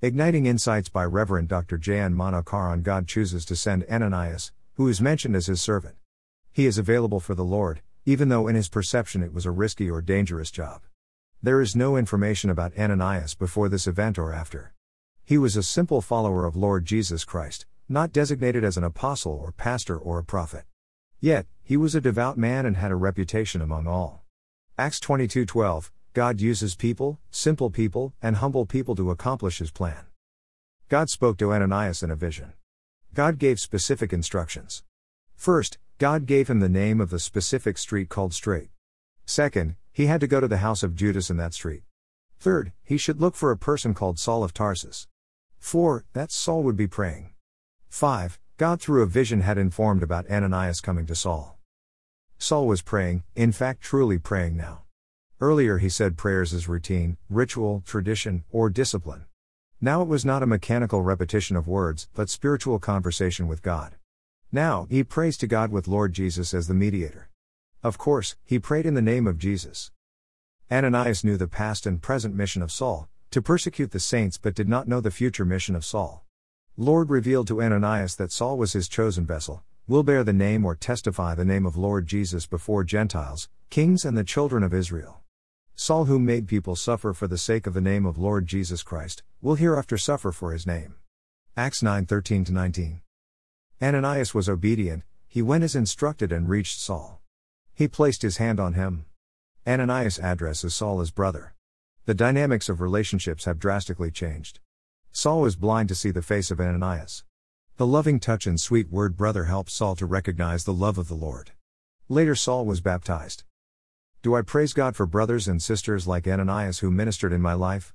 Igniting Insights by Reverend Dr. J.N. Manokaran God chooses to send Ananias, who is mentioned as his servant. He is available for the Lord, even though in his perception it was a risky or dangerous job. There is no information about Ananias before this event or after. He was a simple follower of Lord Jesus Christ, not designated as an apostle or pastor or a prophet. Yet, he was a devout man and had a reputation among all. Acts 22:12 God uses people, simple people, and humble people to accomplish his plan. God spoke to Ananias in a vision. God gave specific instructions. First, God gave him the name of the specific street called Straight. Second, he had to go to the house of Judas in that street. Third, he should look for a person called Saul of Tarsus. 4. That Saul would be praying. 5. God through a vision had informed about Ananias coming to Saul. Saul was praying, in fact, truly praying now. Earlier he said prayers is routine, ritual, tradition, or discipline. Now it was not a mechanical repetition of words, but spiritual conversation with God. Now, he prays to God with Lord Jesus as the mediator. Of course, he prayed in the name of Jesus. Ananias knew the past and present mission of Saul, to persecute the saints, but did not know the future mission of Saul. Lord revealed to Ananias that Saul was his chosen vessel, will bear the name or testify the name of Lord Jesus before Gentiles, kings, and the children of Israel. Saul, who made people suffer for the sake of the name of Lord Jesus Christ, will hereafter suffer for his name. Acts 9 13 19. Ananias was obedient, he went as instructed and reached Saul. He placed his hand on him. Ananias addresses Saul as brother. The dynamics of relationships have drastically changed. Saul was blind to see the face of Ananias. The loving touch and sweet word brother helped Saul to recognize the love of the Lord. Later, Saul was baptized. Do I praise God for brothers and sisters like Ananias who ministered in my life?